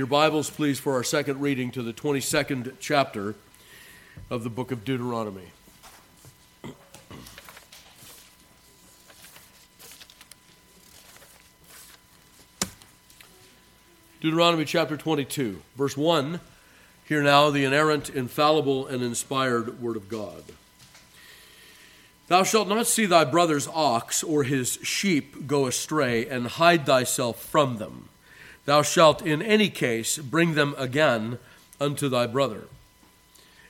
Your Bibles, please, for our second reading to the 22nd chapter of the book of Deuteronomy. Deuteronomy chapter 22, verse 1. Hear now the inerrant, infallible, and inspired word of God. Thou shalt not see thy brother's ox or his sheep go astray, and hide thyself from them thou shalt in any case bring them again unto thy brother.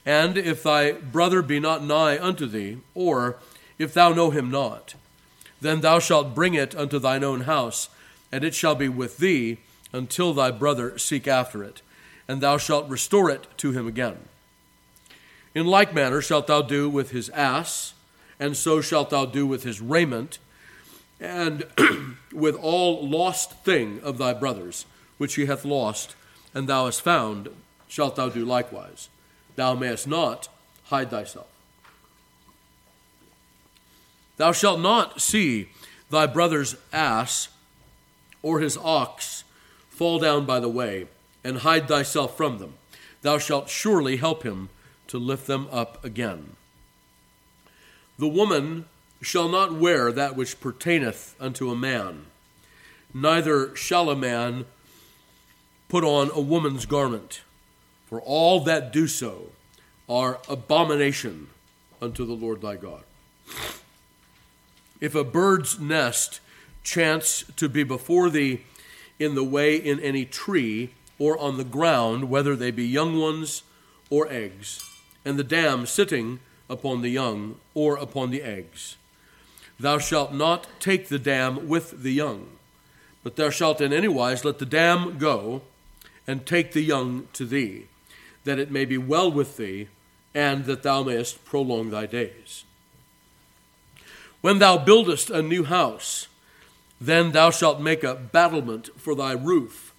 And if thy brother be not nigh unto thee, or if thou know him not, then thou shalt bring it unto thine own house, and it shall be with thee until thy brother seek after it, and thou shalt restore it to him again. In like manner shalt thou do with his ass, and so shalt thou do with his raiment and with all lost thing of thy brothers, which he hath lost, and thou hast found, shalt thou do likewise. Thou mayest not hide thyself. Thou shalt not see thy brother's ass or his ox fall down by the way, and hide thyself from them. Thou shalt surely help him to lift them up again. The woman shall not wear that which pertaineth unto a man, neither shall a man put on a woman's garment, for all that do so are abomination unto the Lord thy God. If a bird's nest chance to be before thee in the way in any tree or on the ground, whether they be young ones or eggs, and the dam sitting upon the young or upon the eggs, Thou shalt not take the dam with the young, but thou shalt in any wise let the dam go, and take the young to thee, that it may be well with thee, and that thou mayest prolong thy days. When thou buildest a new house, then thou shalt make a battlement for thy roof,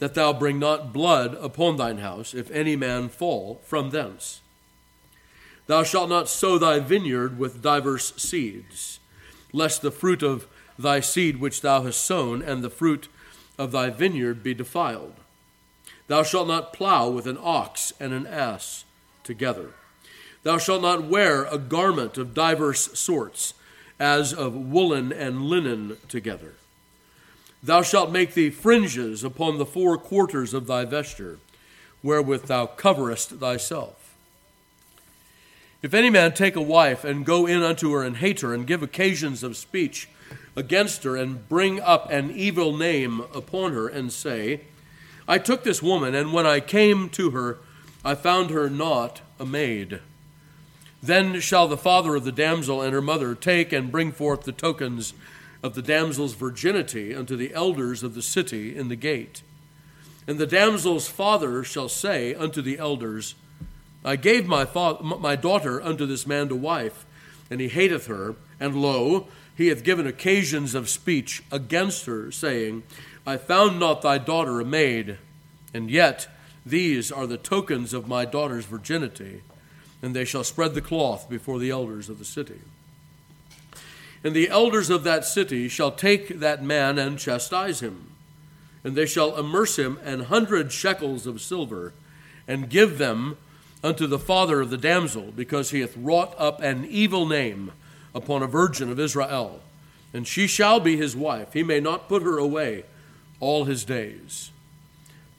that thou bring not blood upon thine house, if any man fall from thence. Thou shalt not sow thy vineyard with diverse seeds, lest the fruit of thy seed which thou hast sown and the fruit of thy vineyard be defiled. Thou shalt not plow with an ox and an ass together. Thou shalt not wear a garment of diverse sorts, as of woolen and linen together. Thou shalt make thee fringes upon the four quarters of thy vesture, wherewith thou coverest thyself. If any man take a wife and go in unto her and hate her and give occasions of speech against her and bring up an evil name upon her and say, I took this woman, and when I came to her, I found her not a maid. Then shall the father of the damsel and her mother take and bring forth the tokens of the damsel's virginity unto the elders of the city in the gate. And the damsel's father shall say unto the elders, I gave my, father, my daughter unto this man to wife, and he hateth her. And lo, he hath given occasions of speech against her, saying, I found not thy daughter a maid, and yet these are the tokens of my daughter's virginity, and they shall spread the cloth before the elders of the city. And the elders of that city shall take that man and chastise him, and they shall amerce him an hundred shekels of silver, and give them unto the father of the damsel, because he hath wrought up an evil name upon a virgin of Israel. And she shall be his wife. He may not put her away all his days.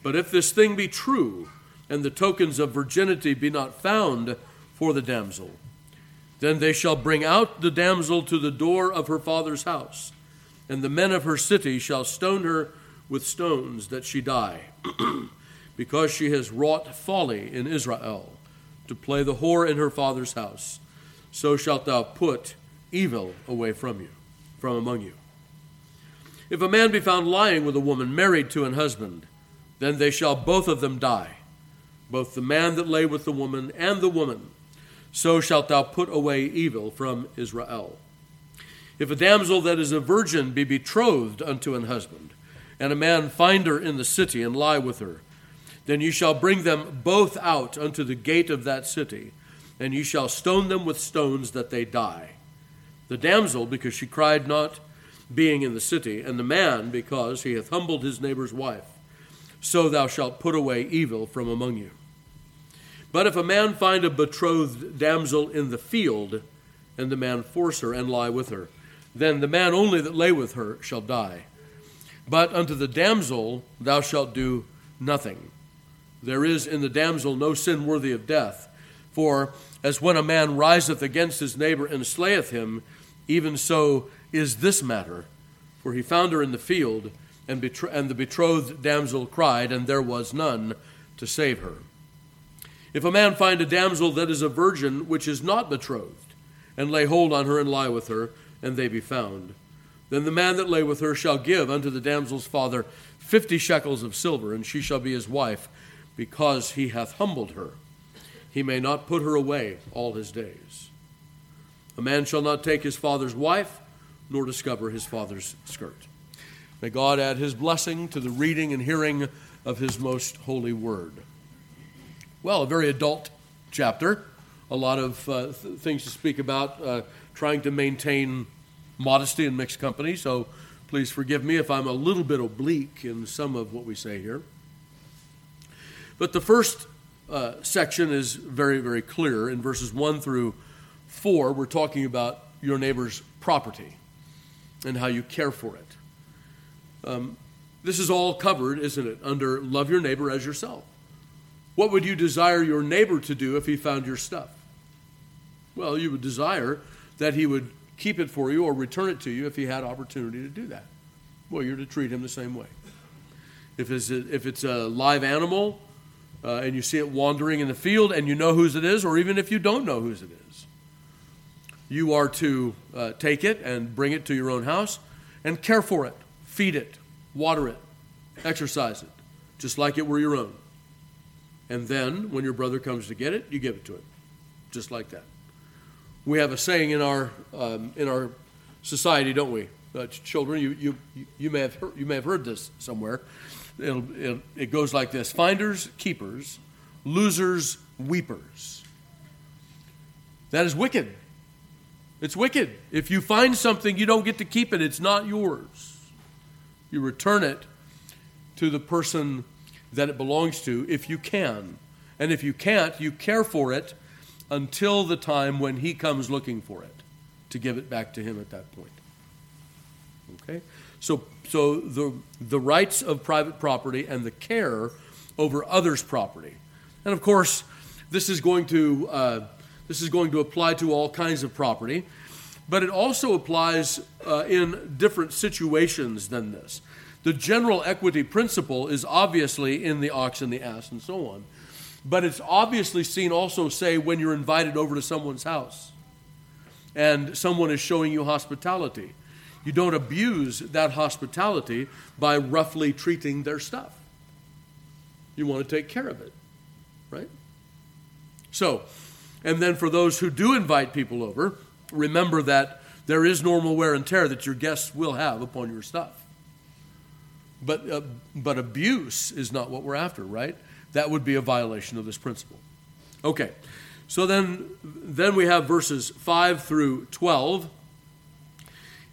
But if this thing be true, and the tokens of virginity be not found for the damsel, then they shall bring out the damsel to the door of her father's house, and the men of her city shall stone her with stones that she die. because she has wrought folly in Israel, to play the whore in her father's house. So shalt thou put evil away from you, from among you. If a man be found lying with a woman married to an husband, then they shall both of them die, both the man that lay with the woman and the woman. So shalt thou put away evil from Israel. If a damsel that is a virgin be betrothed unto an husband, and a man find her in the city and lie with her, then you shall bring them both out unto the gate of that city, and you shall stone them with stones that they die. The damsel, because she cried not, being in the city, and the man, because he hath humbled his neighbor's wife. so thou shalt put away evil from among you. But if a man find a betrothed damsel in the field, and the man force her and lie with her, then the man only that lay with her shall die. But unto the damsel thou shalt do nothing. There is in the damsel no sin worthy of death. For as when a man riseth against his neighbor and slayeth him, even so is this matter. For he found her in the field, and, betro- and the betrothed damsel cried, and there was none to save her. If a man find a damsel that is a virgin which is not betrothed, and lay hold on her and lie with her, and they be found, then the man that lay with her shall give unto the damsel's father fifty shekels of silver, and she shall be his wife, because he hath humbled her. He may not put her away all his days. A man shall not take his father's wife, nor discover his father's skirt. May God add his blessing to the reading and hearing of his most holy word. Well, a very adult chapter, a lot of uh, th- things to speak about, uh, trying to maintain modesty in mixed company, so please forgive me if I'm a little bit oblique in some of what we say here. But the first uh, section is very, very clear. In verses 1 through 4, we're talking about your neighbor's property and how you care for it. Um, this is all covered, isn't it, under love your neighbor as yourself. What would you desire your neighbor to do if he found your stuff? Well, you would desire that he would keep it for you or return it to you if he had opportunity to do that. Well, you're to treat him the same way. If it's a, if it's a live animal uh, and you see it wandering in the field and you know whose it is, or even if you don't know whose it is, you are to uh, take it and bring it to your own house and care for it, feed it, water it, exercise it, just like it were your own. And then, when your brother comes to get it, you give it to him, just like that. We have a saying in our um, in our society, don't we? Uh, children, you, you, you, may have heard, you may have heard this somewhere. It'll, it'll, it goes like this Finders, keepers, losers, weepers. That is wicked. It's wicked. If you find something, you don't get to keep it, it's not yours. You return it to the person that it belongs to if you can. And if you can't, you care for it until the time when he comes looking for it to give it back to him at that point. Okay? So, so the, the rights of private property and the care over others' property. And of course, this is going to, uh, this is going to apply to all kinds of property, but it also applies uh, in different situations than this. The general equity principle is obviously in the ox and the ass and so on. But it's obviously seen also, say, when you're invited over to someone's house and someone is showing you hospitality. You don't abuse that hospitality by roughly treating their stuff. You want to take care of it, right? So, and then for those who do invite people over, remember that there is normal wear and tear that your guests will have upon your stuff. But, uh, but abuse is not what we're after, right? that would be a violation of this principle. Okay, so then, then we have verses 5 through 12.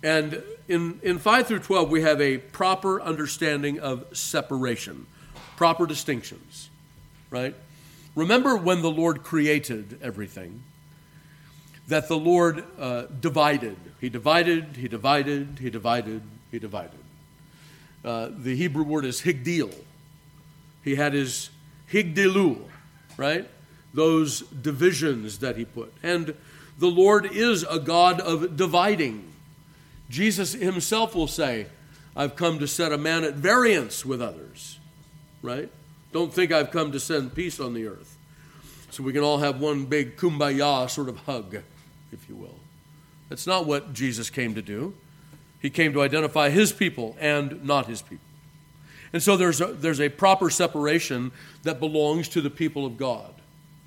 And in, in 5 through 12, we have a proper understanding of separation, proper distinctions, right? Remember when the Lord created everything, that the Lord uh, divided. He divided, he divided, he divided, he divided. Uh, the Hebrew word is higdil. He had his higdelul, right? Those divisions that he put. And the Lord is a God of dividing. Jesus himself will say, I've come to set a man at variance with others, right? Don't think I've come to send peace on the earth. So we can all have one big kumbaya sort of hug, if you will. That's not what Jesus came to do. He came to identify his people and not his people. And so there's a, there's a proper separation that belongs to the people of God.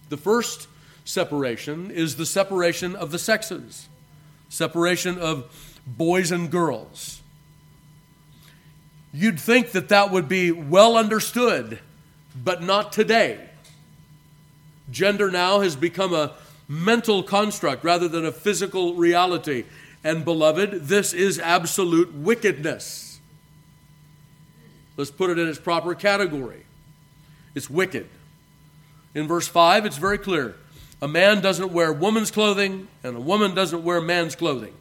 The first separation is the separation of the sexes, separation of boys and girls. You'd think that that would be well understood, but not today. Gender now has become a mental construct rather than a physical reality. And, beloved, this is absolute wickedness. Let's put it in its proper category. It's wicked. In verse 5, it's very clear. A man doesn't wear woman's clothing, and a woman doesn't wear man's clothing.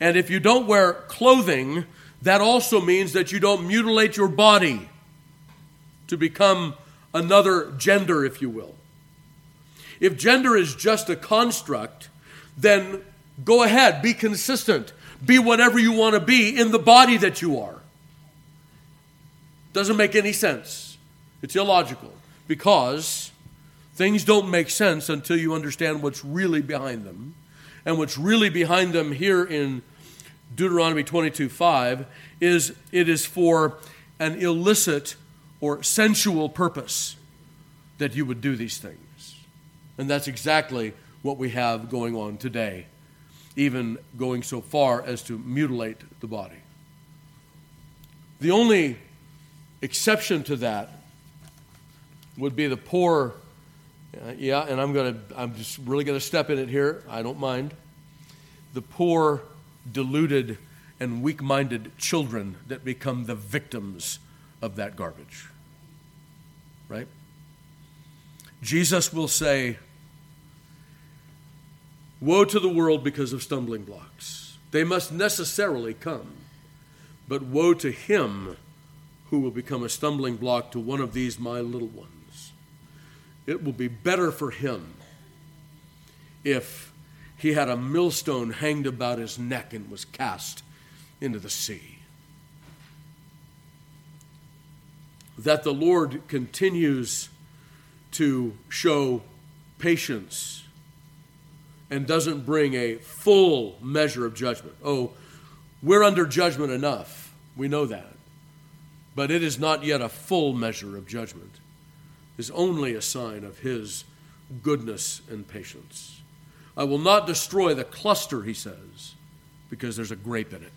And if you don't wear clothing, that also means that you don't mutilate your body to become another gender, if you will. If gender is just a construct, then go ahead, be consistent, be whatever you want to be in the body that you are. Doesn't make any sense. It's illogical because things don't make sense until you understand what's really behind them. And what's really behind them here in Deuteronomy 22 5 is it is for an illicit or sensual purpose that you would do these things. And that's exactly what we have going on today, even going so far as to mutilate the body. The only exception to that would be the poor. Uh, yeah, and I'm going to, I'm just really going to step in it here. I don't mind. The poor, deluded, and weak minded children that become the victims of that garbage. Right? Jesus will say, Woe to the world because of stumbling blocks. They must necessarily come, but woe to him who will become a stumbling block to one of these my little ones. It will be better for him if he had a millstone hanged about his neck and was cast into the sea. That the Lord continues to show patience and doesn't bring a full measure of judgment. Oh, we're under judgment enough. We know that. But it is not yet a full measure of judgment. It's only a sign of his goodness and patience. I will not destroy the cluster, he says, because there's a grape in it.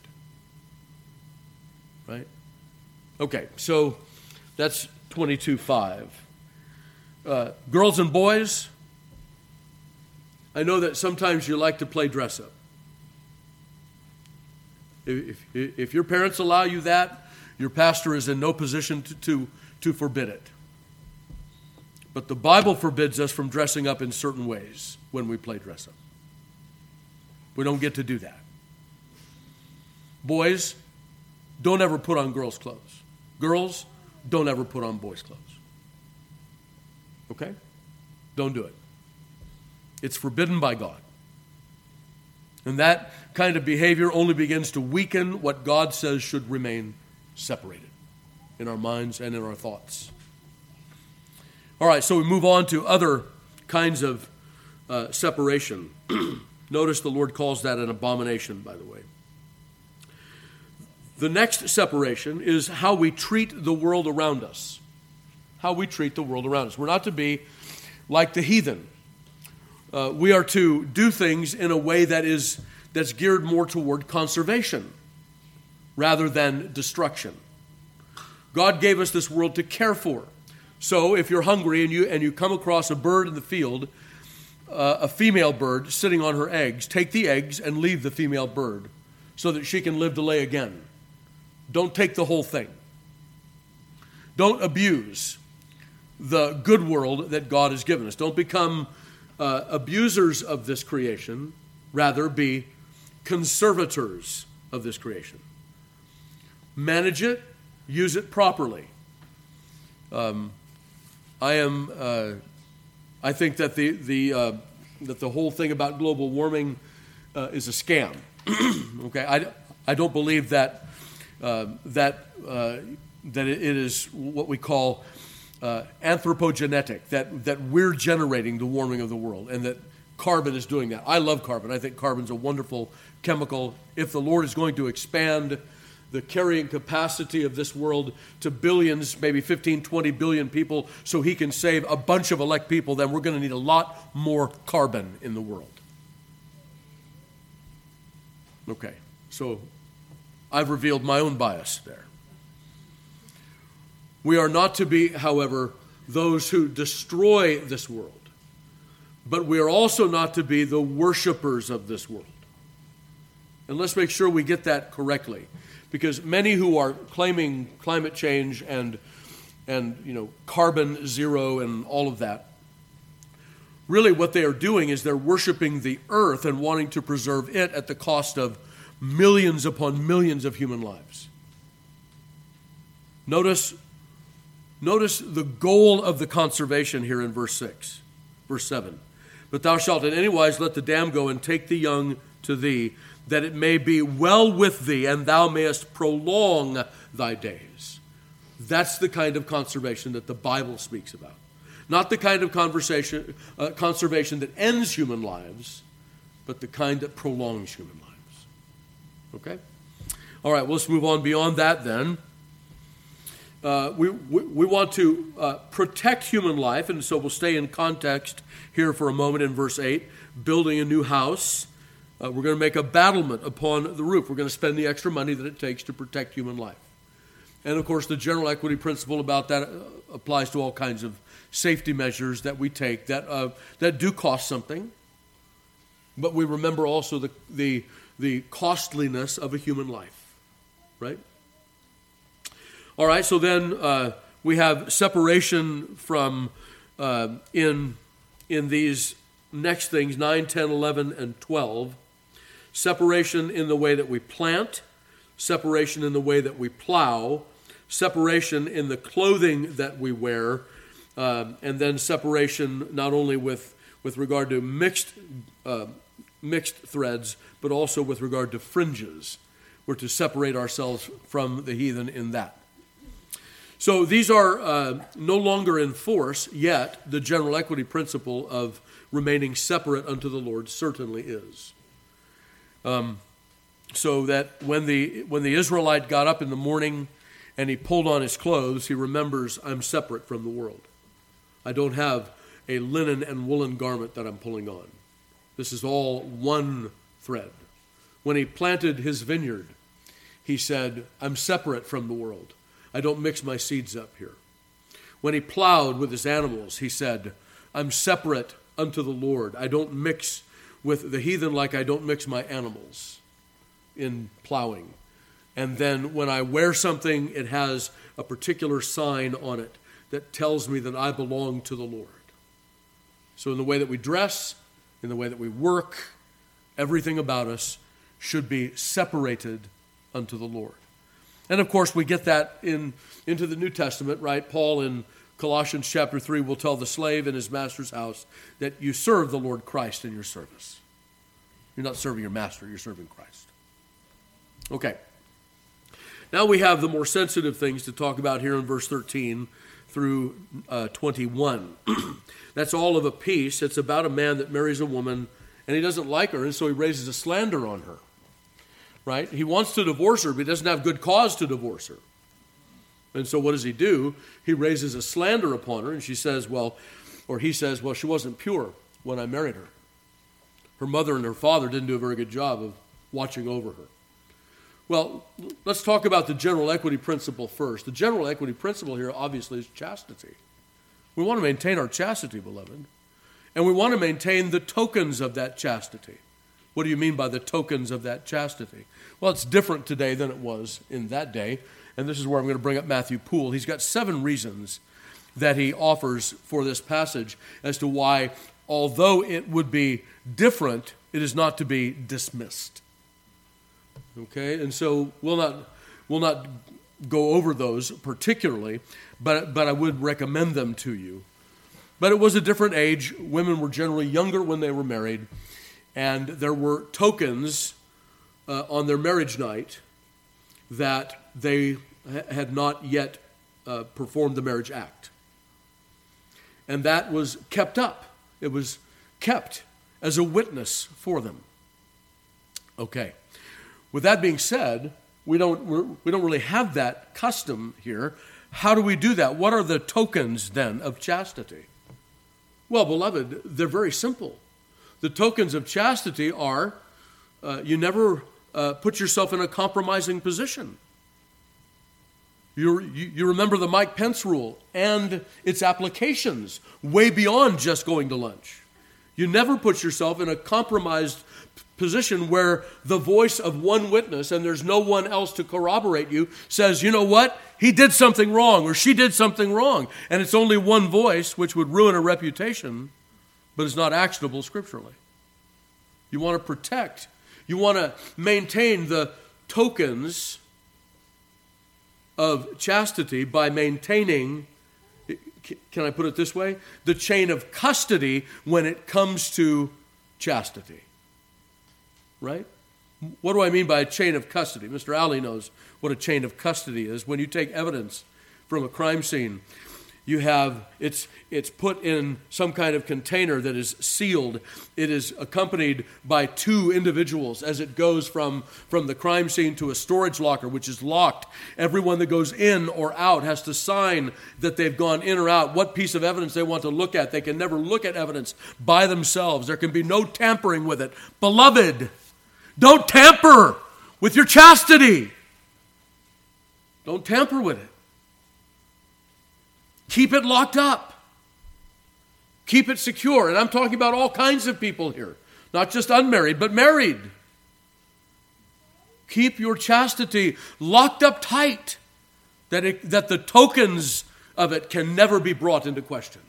Right? Okay, so that's 22 5. Uh, girls and boys, I know that sometimes you like to play dress up. If, if, if, your parents allow you that, your pastor is in no position to, to, to forbid it. But the Bible forbids us from dressing up in certain ways when we play dress up. We don't get to do that. Boys, don't ever put on girls' clothes. Girls, don't ever put on boys' clothes. Okay? Don't do it. It's forbidden by God. And that kind of behavior only begins to weaken what God says should remain separated in our minds and in our thoughts. All right, so we move on to other kinds of uh, separation. Notice the Lord calls that an abomination, by the way. The next separation is how we treat the world around us. How we treat the world around us. We're not to be like the heathen. Uh, we are to do things in a way that is that's geared more toward conservation rather than destruction. God gave us this world to care for. So if you're hungry and you and you come across a bird in the field, uh, a female bird sitting on her eggs, take the eggs and leave the female bird so that she can live to lay again. Don't take the whole thing. Don't abuse the good world that God has given us. Don't become uh, abusers of this creation, rather, be conservators of this creation. Manage it, use it properly. Um, I am. Uh, I think that the the uh, that the whole thing about global warming uh, is a scam. okay, I, I don't believe that uh, that, uh, that it is what we call uh, anthropogenetic, that, that we're generating the warming of the world, and that carbon is doing that. I love carbon. I think carbon's a wonderful chemical. If the Lord is going to expand the carrying capacity of this world to billions, maybe 15, 20 billion people, so he can save a bunch of elect people, then we're going to need a lot more carbon in the world. Okay, so I've revealed my own bias there. We are not to be, however, those who destroy this world, but we are also not to be the worshipers of this world. And let's make sure we get that correctly. Because many who are claiming climate change and, and you know, carbon zero and all of that, really what they are doing is they're worshiping the earth and wanting to preserve it at the cost of millions upon millions of human lives. Notice, notice the goal of the conservation here in verse 6, verse 7. But thou shalt in any wise let the dam go and take the young to thee, that it may be well with thee, and thou mayest prolong thy days. That's the kind of conservation that the Bible speaks about. Not the kind of conversation, uh, conservation that ends human lives, but the kind that prolongs human lives. Okay? All right, well, let's move on beyond that then. Uh, we, we, we, want to uh, protect human life, and so we'll stay in context here for a moment in verse 8. Building a new house. Uh, we're going to make a battlement upon the roof. We're going to spend the extra money that it takes to protect human life. And of course, the general equity principle about that uh, applies to all kinds of safety measures that we take that, uh, that do cost something. But we remember also the, the, the costliness of a human life, right? All right, so then uh, we have separation from uh, in in these next things 9, 10, 11, and 12. Separation in the way that we plant, separation in the way that we plow, separation in the clothing that we wear, um, and then separation not only with, with regard to mixed, uh, mixed threads, but also with regard to fringes. We're to separate ourselves from the heathen in that. So these are uh, no longer in force, yet the general equity principle of remaining separate unto the Lord certainly is. Um, so that when the, when the Israelite got up in the morning and he pulled on his clothes, he remembers, I'm separate from the world. I don't have a linen and woolen garment that I'm pulling on. This is all one thread. When he planted his vineyard, he said, I'm separate from the world. I don't mix my seeds up here. When he plowed with his animals, he said, I'm separate unto the Lord. I don't mix with the heathen like I don't mix my animals in plowing. And then when I wear something, it has a particular sign on it that tells me that I belong to the Lord. So, in the way that we dress, in the way that we work, everything about us should be separated unto the Lord. And of course, we get that in, into the New Testament, right? Paul in Colossians chapter 3 will tell the slave in his master's house that you serve the Lord Christ in your service. You're not serving your master, you're serving Christ. Okay. Now we have the more sensitive things to talk about here in verse 13 through uh, 21. That's all of a piece. It's about a man that marries a woman and he doesn't like her, and so he raises a slander on her right? He wants to divorce her, but he doesn't have good cause to divorce her. And so what does he do? He raises a slander upon her, and she says, well, or he says, well, she wasn't pure when I married her. Her mother and her father didn't do a very good job of watching over her. Well, let's talk about the general equity principle first. The general equity principle here, obviously, is chastity. We want to maintain our chastity, beloved. And we want to maintain the tokens of that chastity. What do you mean by the tokens of that chastity? Well, it's different today than it was in that day. And this is where I'm going to bring up Matthew Poole. He's got seven reasons that he offers for this passage as to why, although it would be different, it is not to be dismissed. Okay, and so we'll not we'll not go over those particularly, but but I would recommend them to you. But it was a different age. Women were generally younger when they were married, and there were tokens uh, on their marriage night that they ha- had not yet uh, performed the marriage act. And that was kept up, it was kept as a witness for them. Okay. With that being said, we don't, we don't really have that custom here. How do we do that? What are the tokens then of chastity? Well, beloved, they're very simple. The tokens of chastity are uh, you never uh, put yourself in a compromising position. You, you, you remember the Mike Pence rule and its applications way beyond just going to lunch. You never put yourself in a compromised position where the voice of one witness, and there's no one else to corroborate you, says, you know what? He did something wrong or she did something wrong. And it's only one voice, which would ruin a reputation, but is not actionable scripturally. You want to protect, you want to maintain the tokens of chastity by maintaining can I put it this way? The chain of custody when it comes to chastity right? What do I mean by a chain of custody? Mr. Alley knows what a chain of custody is. When you take evidence from a crime scene, you have it's it's put in some kind of container that is sealed. It is accompanied by two individuals as it goes from from the crime scene to a storage locker which is locked. Everyone that goes in or out has to sign that they've gone in or out. What piece of evidence they want to look at they can never look at evidence by themselves. There can be no tampering with it. Beloved don't tamper with your chastity. Don't tamper with it. Keep it locked up. Keep it secure. And I'm talking about all kinds of people here, not just unmarried, but married. Keep your chastity locked up tight, that, it, that the tokens of it can never be brought into question.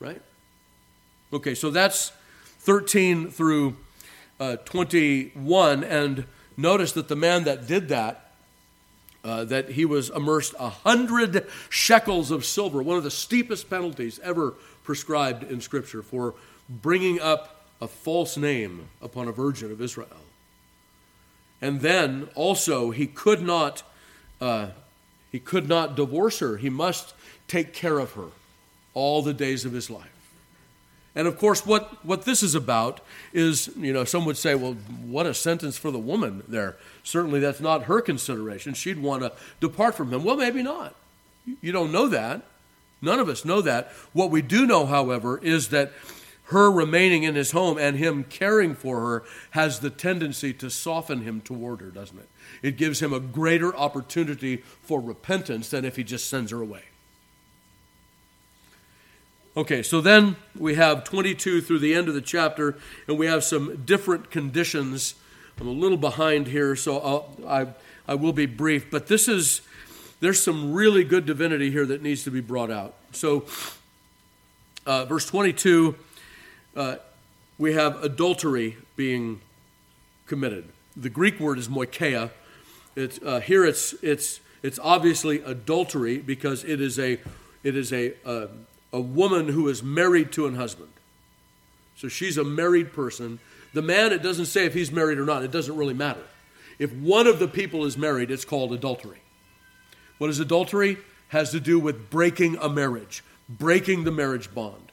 Right? Okay, so that's 13 through uh, 21, and notice that the man that did that, uh, that he was amerced a hundred shekels of silver, one of the steepest penalties ever prescribed in Scripture for bringing up a false name upon a virgin of Israel. And then also he could not uh, he could not divorce her. He must take care of her all the days of his life. And of course, what, what this is about is, you know, some would say, well, what a sentence for the woman there. Certainly that's not her consideration. She'd want to depart from him. Well, maybe not. You don't know that. None of us know that. What we do know, however, is that her remaining in his home and him caring for her has the tendency to soften him toward her, doesn't it? It gives him a greater opportunity for repentance than if he just sends her away. Okay, so then we have 22 through the end of the chapter, and we have some different conditions. I'm a little behind here, so I'll, I, I will be brief, but this is, there's some really good divinity here that needs to be brought out. So, uh, verse 22, uh, we have adultery being committed. The Greek word is moicheia. It's, uh, here it's, it's, it's obviously adultery because it is a, it is a, uh, a woman who is married to an husband. So she's a married person. The man, it doesn't say if he's married or not, it doesn't really matter. If one of the people is married, it's called adultery. What is adultery? Has to do with breaking a marriage, breaking the marriage bond.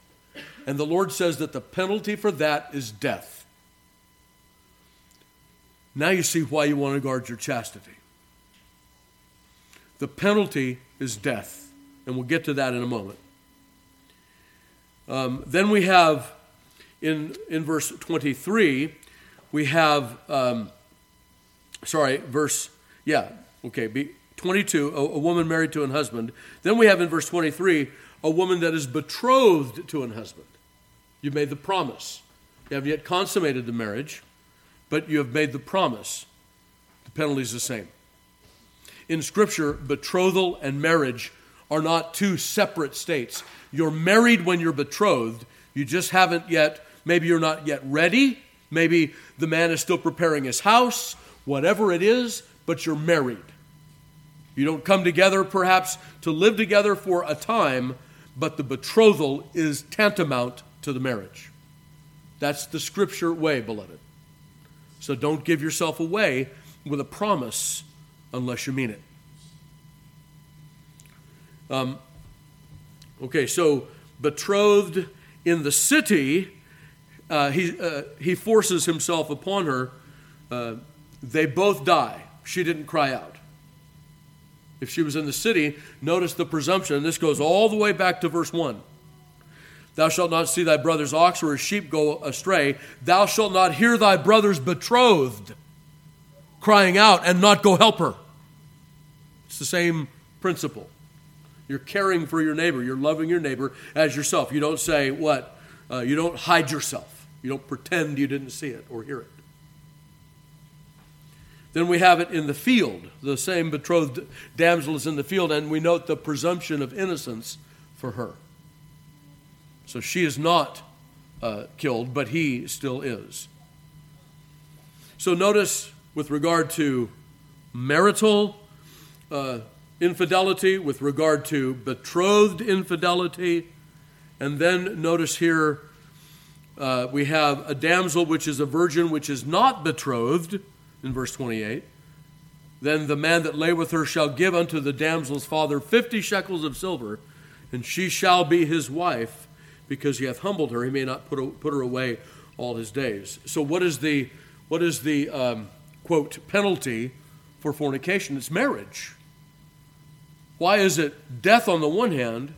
And the Lord says that the penalty for that is death. Now you see why you want to guard your chastity. The penalty is death. And we'll get to that in a moment. Um, then we have in, in verse 23, we have, um, sorry, verse, yeah, okay, be, 22, a, a, woman married to an husband. Then we have in verse 23, a woman that is betrothed to an husband. You've made the promise. You haven't yet consummated the marriage, but you have made the promise. The penalty is the same. In Scripture, betrothal and marriage are not two separate states. You're married when you're betrothed. You just haven't yet, maybe you're not yet ready. Maybe the man is still preparing his house, whatever it is, but you're married. You don't come together perhaps to live together for a time, but the betrothal is tantamount to the marriage. That's the scripture way, beloved. So don't give yourself away with a promise unless you mean it. Um, okay, so betrothed in the city, uh, he, uh, he forces himself upon her. Uh, they both die. She didn't cry out. If she was in the city, notice the presumption. This goes all the way back to verse 1. Thou shalt not see thy brother's ox or his sheep go astray. Thou shalt not hear thy brother's betrothed crying out and not go help her. It's the same principle. You're caring for your neighbor. You're loving your neighbor as yourself. You don't say, what? Uh, you don't hide yourself. You don't pretend you didn't see it or hear it. Then we have it in the field. The same betrothed damsel is in the field, and we note the presumption of innocence for her. So she is not uh, killed, but he still is. So notice with regard to marital uh, infidelity, with regard to betrothed infidelity, and then notice here uh, we have a damsel which is a virgin which is not betrothed in verse 28. Then the man that lay with her shall give unto the damsel's father fifty shekels of silver, and she shall be his wife, because he hath humbled her. He may not put, put her away all his days. So, what is the, what is the um, quote, penalty for fornication? It's marriage. Why is it death on the one hand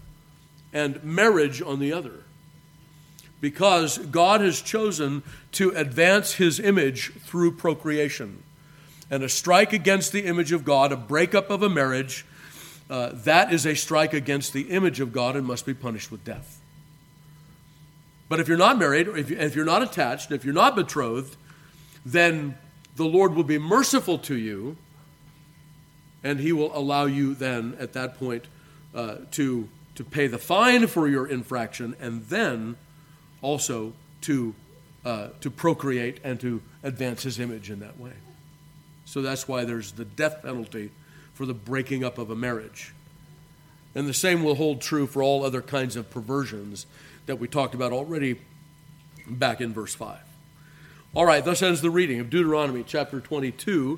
and marriage on the other? because God has chosen to advance his image through procreation. And a strike against the image of God, a breakup of a marriage, uh, that is a strike against the image of God and must be punished with death. But if you're not married, or if, if you're not attached, if you're not betrothed, then the Lord will be merciful to you, and He will allow you then, at that point, uh, to, to pay the fine for your infraction, and then also to, uh, to procreate and to advance his image in that way. So that's why there's the death penalty for the breaking up of a marriage. And the same will hold true for all other kinds of perversions that we talked about already back in verse 5. All right, thus ends the reading of Deuteronomy chapter 22.